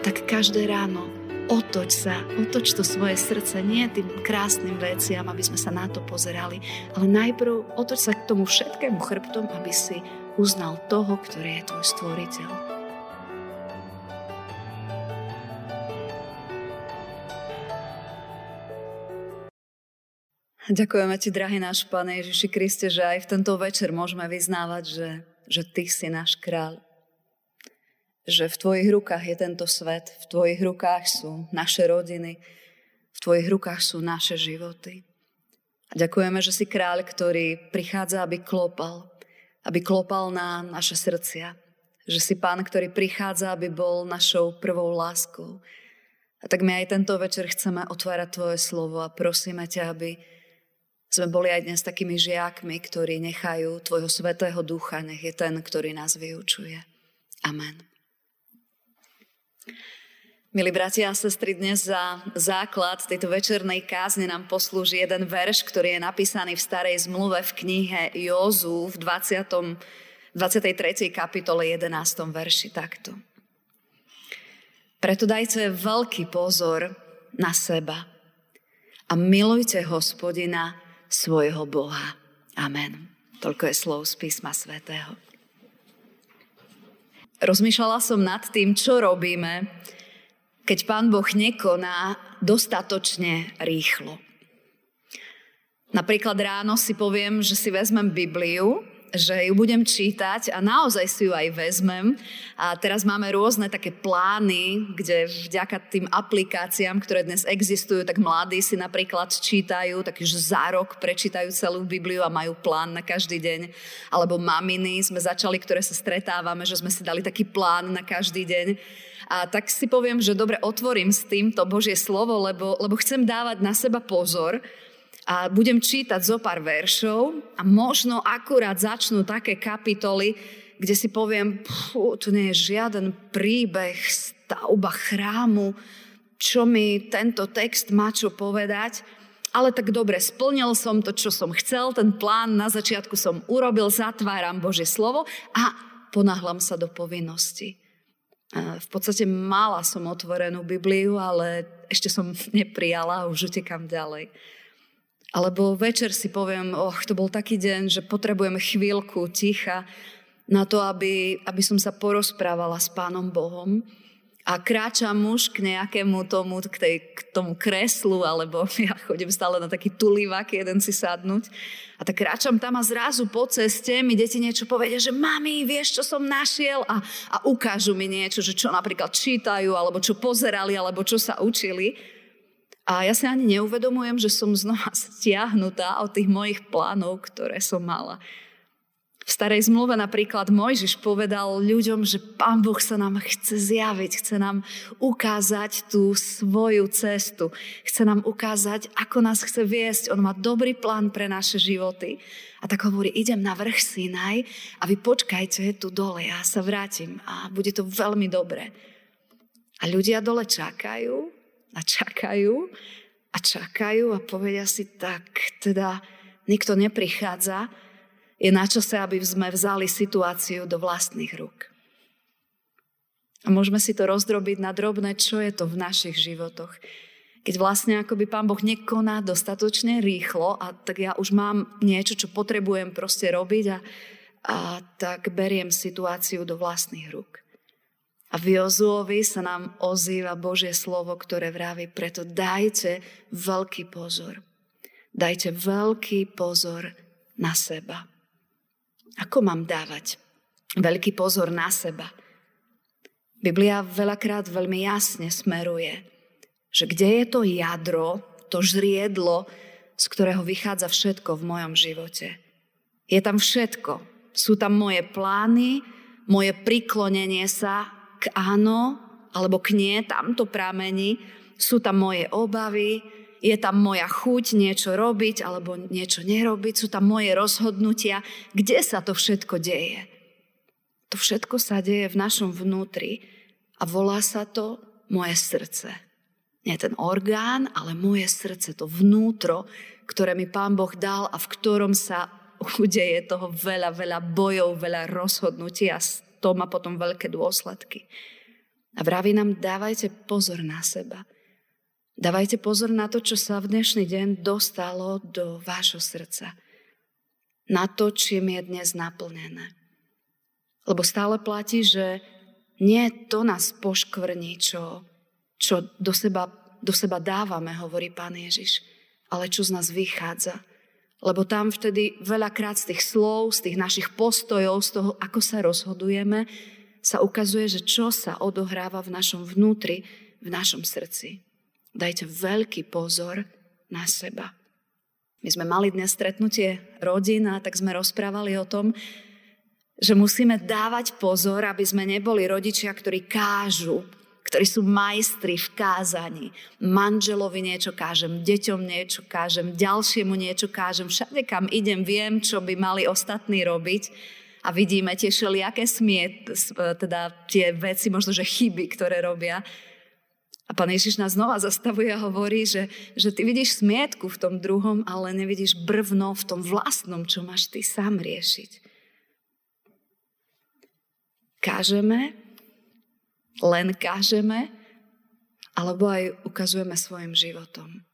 tak každé ráno otoč sa, otoč to svoje srdce, nie tým krásnym veciam, aby sme sa na to pozerali, ale najprv otoč sa k tomu všetkému chrbtom, aby si uznal toho, ktorý je tvoj stvoriteľ. Ďakujeme Ti, drahý náš Pane Ježiši Kriste, že aj v tento večer môžeme vyznávať, že, že Ty si náš kráľ že v tvojich rukách je tento svet, v tvojich rukách sú naše rodiny, v tvojich rukách sú naše životy. A ďakujeme, že si kráľ, ktorý prichádza, aby klopal, aby klopal na naše srdcia. Že si pán, ktorý prichádza, aby bol našou prvou láskou. A tak my aj tento večer chceme otvárať Tvoje slovo a prosíme ťa, aby sme boli aj dnes takými žiakmi, ktorí nechajú Tvojho Svetého Ducha, nech je ten, ktorý nás vyučuje. Amen. Milí bratia a sestry, dnes za základ tejto večernej kázne nám poslúži jeden verš, ktorý je napísaný v starej zmluve v knihe Jozu v 20. 23. kapitole 11. verši takto. Preto dajte veľký pozor na seba a milujte hospodina svojho Boha. Amen. Toľko je slov z písma svätého. Rozmýšľala som nad tým, čo robíme, keď Pán Boh nekoná dostatočne rýchlo. Napríklad ráno si poviem, že si vezmem Bibliu že ju budem čítať a naozaj si ju aj vezmem. A teraz máme rôzne také plány, kde vďaka tým aplikáciám, ktoré dnes existujú, tak mladí si napríklad čítajú, takže za rok prečítajú celú Bibliu a majú plán na každý deň. Alebo maminy sme začali, ktoré sa stretávame, že sme si dali taký plán na každý deň. A tak si poviem, že dobre otvorím s týmto Božie slovo, lebo, lebo chcem dávať na seba pozor, a budem čítať zo pár veršov a možno akurát začnú také kapitoly, kde si poviem, pú, tu nie je žiaden príbeh, stavba chrámu, čo mi tento text má čo povedať. Ale tak dobre, splnil som to, čo som chcel, ten plán na začiatku som urobil, zatváram Božie slovo a ponáhlam sa do povinnosti. V podstate mala som otvorenú Bibliu, ale ešte som neprijala a už utekam ďalej. Alebo večer si poviem, oh, to bol taký deň, že potrebujem chvíľku ticha na to, aby, aby som sa porozprávala s Pánom Bohom. A kráčam muž k nejakému tomu, k, tej, k tomu kreslu, alebo ja chodím stále na taký tulivak, jeden si sadnúť. A tak kráčam tam a zrazu po ceste mi deti niečo povedia, že mami, vieš, čo som našiel? A, a ukážu mi niečo, že čo napríklad čítajú, alebo čo pozerali, alebo čo sa učili. A ja si ani neuvedomujem, že som znova stiahnutá od tých mojich plánov, ktoré som mala. V starej zmluve napríklad Mojžiš povedal ľuďom, že Pán Boh sa nám chce zjaviť, chce nám ukázať tú svoju cestu, chce nám ukázať, ako nás chce viesť. On má dobrý plán pre naše životy. A tak hovorí, idem na vrch Sinaj a vy počkajte tu dole, ja sa vrátim a bude to veľmi dobré. A ľudia dole čakajú a čakajú a čakajú a povedia si, tak teda nikto neprichádza, je na čase, aby sme vzali situáciu do vlastných rúk. A môžeme si to rozdrobiť na drobné, čo je to v našich životoch. Keď vlastne akoby Pán Boh nekoná dostatočne rýchlo a tak ja už mám niečo, čo potrebujem proste robiť a, a tak beriem situáciu do vlastných rúk. A v Jozuovi sa nám ozýva Božie slovo, ktoré vraví, preto dajte veľký pozor. Dajte veľký pozor na seba. Ako mám dávať veľký pozor na seba? Biblia veľakrát veľmi jasne smeruje, že kde je to jadro, to žriedlo, z ktorého vychádza všetko v mojom živote. Je tam všetko. Sú tam moje plány, moje priklonenie sa k áno alebo k nie, tam to pramení, sú tam moje obavy, je tam moja chuť niečo robiť alebo niečo nerobiť, sú tam moje rozhodnutia. Kde sa to všetko deje? To všetko sa deje v našom vnútri a volá sa to moje srdce. Nie ten orgán, ale moje srdce, to vnútro, ktoré mi Pán Boh dal a v ktorom sa udeje toho veľa, veľa bojov, veľa rozhodnutí a to má potom veľké dôsledky. A vraví nám, dávajte pozor na seba. Dávajte pozor na to, čo sa v dnešný deň dostalo do vášho srdca. Na to, čím je dnes naplnené. Lebo stále platí, že nie to nás poškvrní, čo, čo do, seba, do seba dávame, hovorí pán Ježiš, ale čo z nás vychádza. Lebo tam vtedy veľakrát z tých slov, z tých našich postojov, z toho, ako sa rozhodujeme, sa ukazuje, že čo sa odohráva v našom vnútri, v našom srdci. Dajte veľký pozor na seba. My sme mali dnes stretnutie rodín a tak sme rozprávali o tom, že musíme dávať pozor, aby sme neboli rodičia, ktorí kážu, ktorí sú majstri v kázaní. Manželovi niečo kážem, deťom niečo kážem, ďalšiemu niečo kážem. Všade, kam idem, viem, čo by mali ostatní robiť. A vidíme tie všelijaké smiet, teda tie veci, možno, že chyby, ktoré robia. A pán Ježiš nás znova zastavuje a hovorí, že, že ty vidíš smietku v tom druhom, ale nevidíš brvno v tom vlastnom, čo máš ty sám riešiť. Kážeme, len kážeme, alebo aj ukazujeme svojim životom.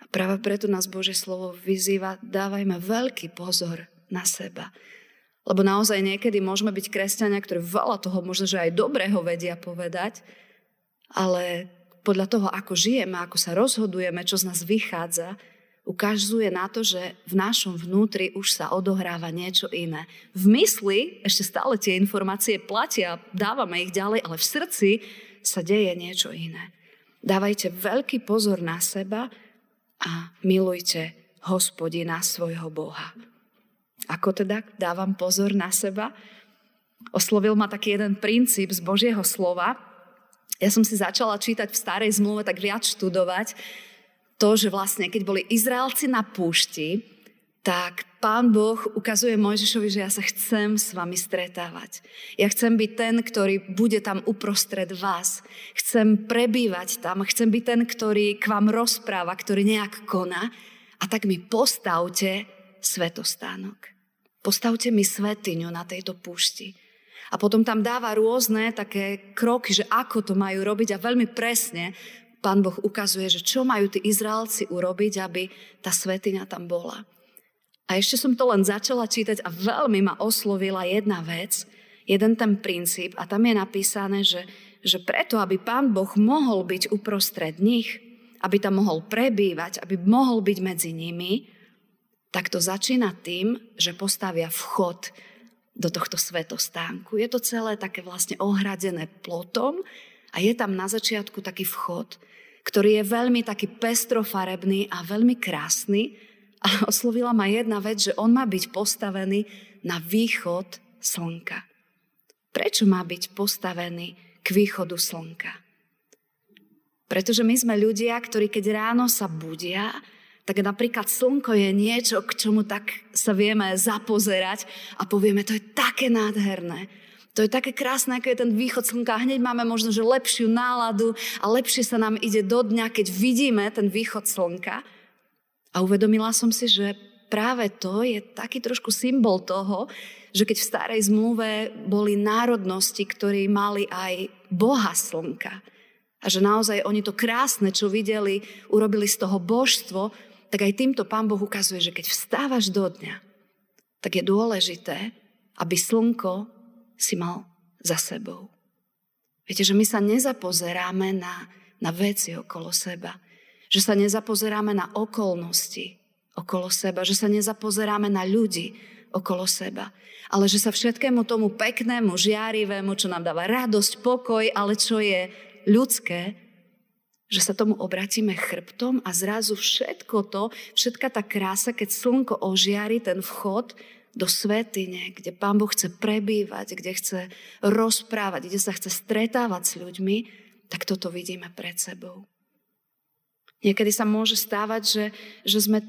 A práve preto nás Bože slovo vyzýva, dávajme veľký pozor na seba. Lebo naozaj niekedy môžeme byť kresťania, ktorí veľa toho možno, že aj dobrého vedia povedať, ale podľa toho, ako žijeme, ako sa rozhodujeme, čo z nás vychádza, ukazuje na to, že v našom vnútri už sa odohráva niečo iné. V mysli ešte stále tie informácie platia, dávame ich ďalej, ale v srdci sa deje niečo iné. Dávajte veľký pozor na seba a milujte hospodina svojho Boha. Ako teda dávam pozor na seba? Oslovil ma taký jeden princíp z Božieho slova. Ja som si začala čítať v starej zmluve, tak viac študovať to, že vlastne keď boli Izraelci na púšti, tak pán Boh ukazuje Mojžišovi, že ja sa chcem s vami stretávať. Ja chcem byť ten, ktorý bude tam uprostred vás. Chcem prebývať tam, chcem byť ten, ktorý k vám rozpráva, ktorý nejak koná. A tak mi postavte svetostánok. Postavte mi svetiňu na tejto púšti. A potom tam dáva rôzne také kroky, že ako to majú robiť a veľmi presne pán Boh ukazuje, že čo majú tí Izraelci urobiť, aby tá svetina tam bola. A ešte som to len začala čítať a veľmi ma oslovila jedna vec, jeden ten princíp a tam je napísané, že, že preto, aby pán Boh mohol byť uprostred nich, aby tam mohol prebývať, aby mohol byť medzi nimi, tak to začína tým, že postavia vchod do tohto svetostánku. Je to celé také vlastne ohradené plotom a je tam na začiatku taký vchod ktorý je veľmi taký pestrofarebný a veľmi krásny. A oslovila ma jedna vec, že on má byť postavený na východ slnka. Prečo má byť postavený k východu slnka? Pretože my sme ľudia, ktorí keď ráno sa budia, tak napríklad slnko je niečo, k čomu tak sa vieme zapozerať a povieme, to je také nádherné. To je také krásne, ako je ten východ slnka. Hneď máme možno, že lepšiu náladu a lepšie sa nám ide do dňa, keď vidíme ten východ slnka. A uvedomila som si, že práve to je taký trošku symbol toho, že keď v starej zmluve boli národnosti, ktorí mali aj Boha slnka. A že naozaj oni to krásne, čo videli, urobili z toho božstvo, tak aj týmto Pán Boh ukazuje, že keď vstávaš do dňa, tak je dôležité, aby slnko si mal za sebou. Viete, že my sa nezapozeráme na, na veci okolo seba. Že sa nezapozeráme na okolnosti okolo seba. Že sa nezapozeráme na ľudí okolo seba. Ale že sa všetkému tomu peknému, žiarivému, čo nám dáva radosť, pokoj, ale čo je ľudské, že sa tomu obratíme chrbtom a zrazu všetko to, všetka tá krása, keď slnko ožiari ten vchod, do svetine, kde Pán Boh chce prebývať, kde chce rozprávať, kde sa chce stretávať s ľuďmi, tak toto vidíme pred sebou. Niekedy sa môže stávať, že, že, sme,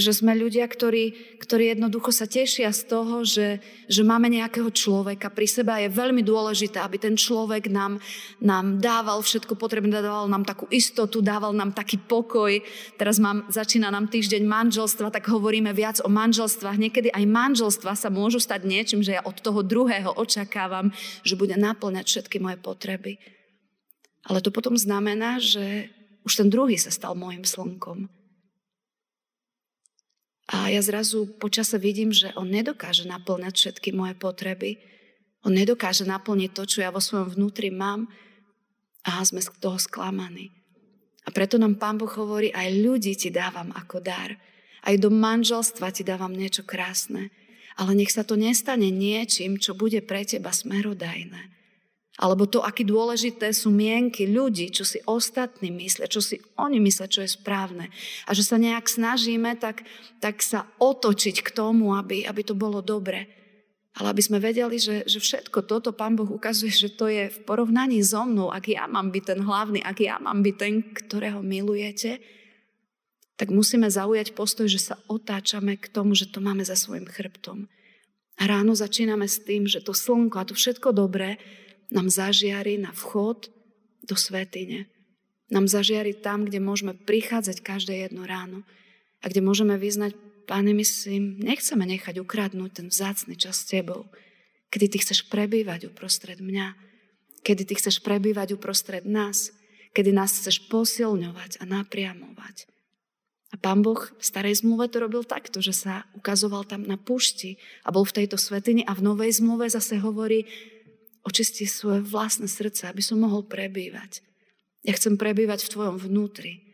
že sme ľudia, ktorí, ktorí jednoducho sa tešia z toho, že, že máme nejakého človeka pri sebe a je veľmi dôležité, aby ten človek nám, nám dával všetko potrebné, dával nám takú istotu, dával nám taký pokoj. Teraz mám, začína nám týždeň manželstva, tak hovoríme viac o manželstvách. Niekedy aj manželstva sa môžu stať niečím, že ja od toho druhého očakávam, že bude naplňať všetky moje potreby. Ale to potom znamená, že už ten druhý sa stal môjim slnkom a ja zrazu počase vidím, že on nedokáže naplňať všetky moje potreby. On nedokáže naplniť to, čo ja vo svojom vnútri mám a sme z toho sklamaní. A preto nám Pán Boh hovorí, aj ľudí ti dávam ako dar. Aj do manželstva ti dávam niečo krásne. Ale nech sa to nestane niečím, čo bude pre teba smerodajné. Alebo to, aký dôležité sú mienky ľudí, čo si ostatní myslia, čo si oni myslia, čo je správne. A že sa nejak snažíme tak, tak sa otočiť k tomu, aby, aby to bolo dobre. Ale aby sme vedeli, že, že všetko toto Pán Boh ukazuje, že to je v porovnaní so mnou, ak ja mám byť ten hlavný, ak ja mám byť ten, ktorého milujete, tak musíme zaujať postoj, že sa otáčame k tomu, že to máme za svojim chrbtom. A ráno začíname s tým, že to slnko a to všetko dobré nám zažiari na vchod do svetine. Nám zažiari tam, kde môžeme prichádzať každé jedno ráno a kde môžeme vyznať, Pane, my si nechceme nechať ukradnúť ten vzácny čas s Tebou, kedy Ty chceš prebývať uprostred mňa, kedy Ty chceš prebývať uprostred nás, kedy nás chceš posilňovať a napriamovať. A pán Boh v starej zmluve to robil takto, že sa ukazoval tam na púšti a bol v tejto svetini a v novej zmluve zase hovorí, očisti svoje vlastné srdce, aby som mohol prebývať. Ja chcem prebývať v tvojom vnútri.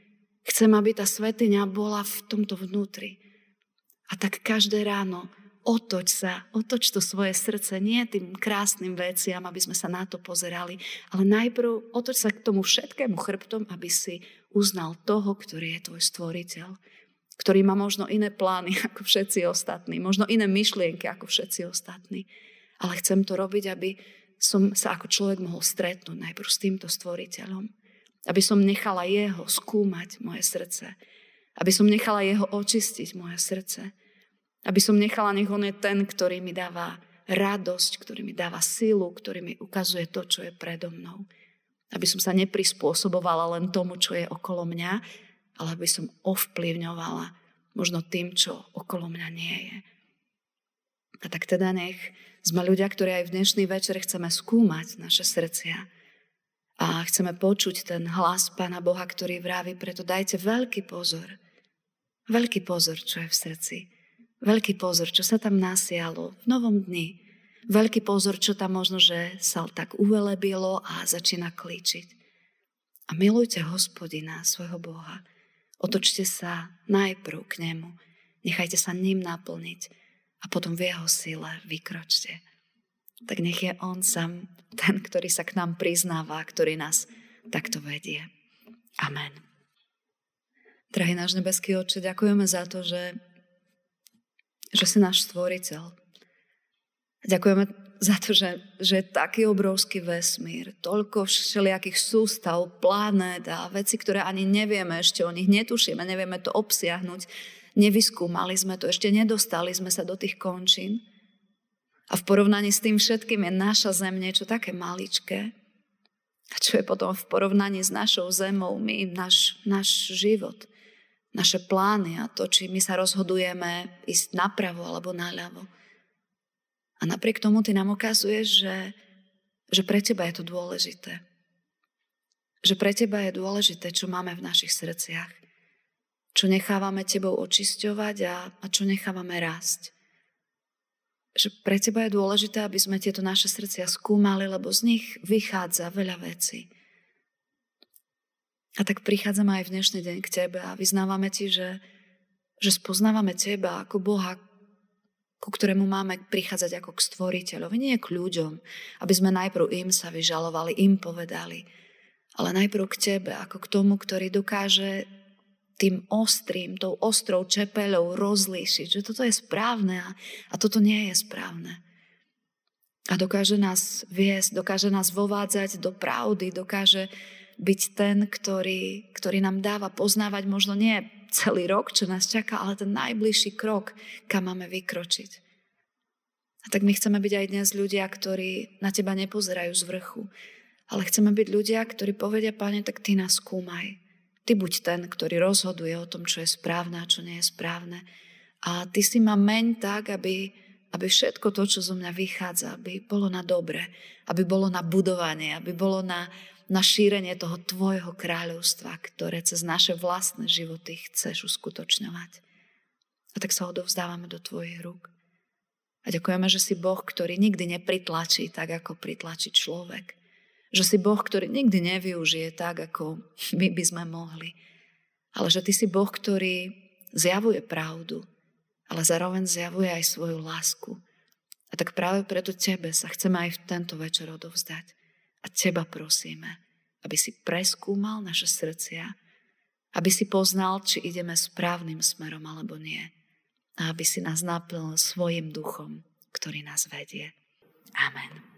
Chcem, aby tá svetiňa bola v tomto vnútri. A tak každé ráno otoč sa, otoč to svoje srdce, nie tým krásnym veciam, aby sme sa na to pozerali, ale najprv otoč sa k tomu všetkému chrbtom, aby si uznal toho, ktorý je tvoj stvoriteľ, ktorý má možno iné plány ako všetci ostatní, možno iné myšlienky ako všetci ostatní. Ale chcem to robiť, aby som sa ako človek mohol stretnúť najprv s týmto stvoriteľom. Aby som nechala jeho skúmať moje srdce. Aby som nechala jeho očistiť moje srdce. Aby som nechala, nech on je ten, ktorý mi dáva radosť, ktorý mi dáva silu, ktorý mi ukazuje to, čo je predo mnou. Aby som sa neprispôsobovala len tomu, čo je okolo mňa, ale aby som ovplyvňovala možno tým, čo okolo mňa nie je. A tak teda nech sme ľudia, ktorí aj v dnešný večer chceme skúmať naše srdcia a chceme počuť ten hlas Pána Boha, ktorý vraví, preto dajte veľký pozor. Veľký pozor, čo je v srdci. Veľký pozor, čo sa tam nasialo v novom dni. Veľký pozor, čo tam možno, že sa tak uvelebilo a začína klíčiť. A milujte hospodina, svojho Boha. Otočte sa najprv k nemu. Nechajte sa ním naplniť a potom v jeho sile vykročte. Tak nech je on sám ten, ktorý sa k nám priznáva, ktorý nás takto vedie. Amen. Drahý náš nebeský oče, ďakujeme za to, že, že si náš stvoriteľ. Ďakujeme za to, že, že je taký obrovský vesmír, toľko všelijakých sústav, planét a veci, ktoré ani nevieme ešte o nich, netušíme, nevieme to obsiahnuť nevyskúmali sme to, ešte nedostali sme sa do tých končín. A v porovnaní s tým všetkým je naša zem niečo také maličké. A čo je potom v porovnaní s našou zemou, my, náš, náš život, naše plány a to, či my sa rozhodujeme ísť napravo alebo naľavo. A napriek tomu ty nám ukazuješ, že, že pre teba je to dôležité. Že pre teba je dôležité, čo máme v našich srdciach čo nechávame tebou očisťovať a, a čo nechávame rásť. Že pre teba je dôležité, aby sme tieto naše srdcia skúmali, lebo z nich vychádza veľa vecí. A tak prichádzame aj v dnešný deň k tebe a vyznávame ti, že, že spoznávame teba ako Boha, ku ktorému máme prichádzať ako k stvoriteľovi, nie k ľuďom, aby sme najprv im sa vyžalovali, im povedali, ale najprv k tebe, ako k tomu, ktorý dokáže tým ostrým, tou ostrou čepeľou rozlíšiť, že toto je správne a, toto nie je správne. A dokáže nás viesť, dokáže nás vovádzať do pravdy, dokáže byť ten, ktorý, ktorý nám dáva poznávať možno nie celý rok, čo nás čaká, ale ten najbližší krok, kam máme vykročiť. A tak my chceme byť aj dnes ľudia, ktorí na teba nepozerajú z vrchu, ale chceme byť ľudia, ktorí povedia, páne, tak ty nás skúmaj. Ty buď ten, ktorý rozhoduje o tom, čo je správne a čo nie je správne. A ty si ma meň tak, aby, aby všetko to, čo zo mňa vychádza, aby bolo na dobre, aby bolo na budovanie, aby bolo na, na šírenie toho tvojho kráľovstva, ktoré cez naše vlastné životy chceš uskutočňovať. A tak sa odovzdávame do tvojich rúk. A ďakujeme, že si Boh, ktorý nikdy nepritlačí tak, ako pritlačí človek. Že si Boh, ktorý nikdy nevyužije tak, ako my by sme mohli. Ale že ty si Boh, ktorý zjavuje pravdu, ale zároveň zjavuje aj svoju lásku. A tak práve preto tebe sa chceme aj v tento večer odovzdať. A teba prosíme, aby si preskúmal naše srdcia, aby si poznal, či ideme správnym smerom alebo nie. A aby si nás naplnil svojim duchom, ktorý nás vedie. Amen.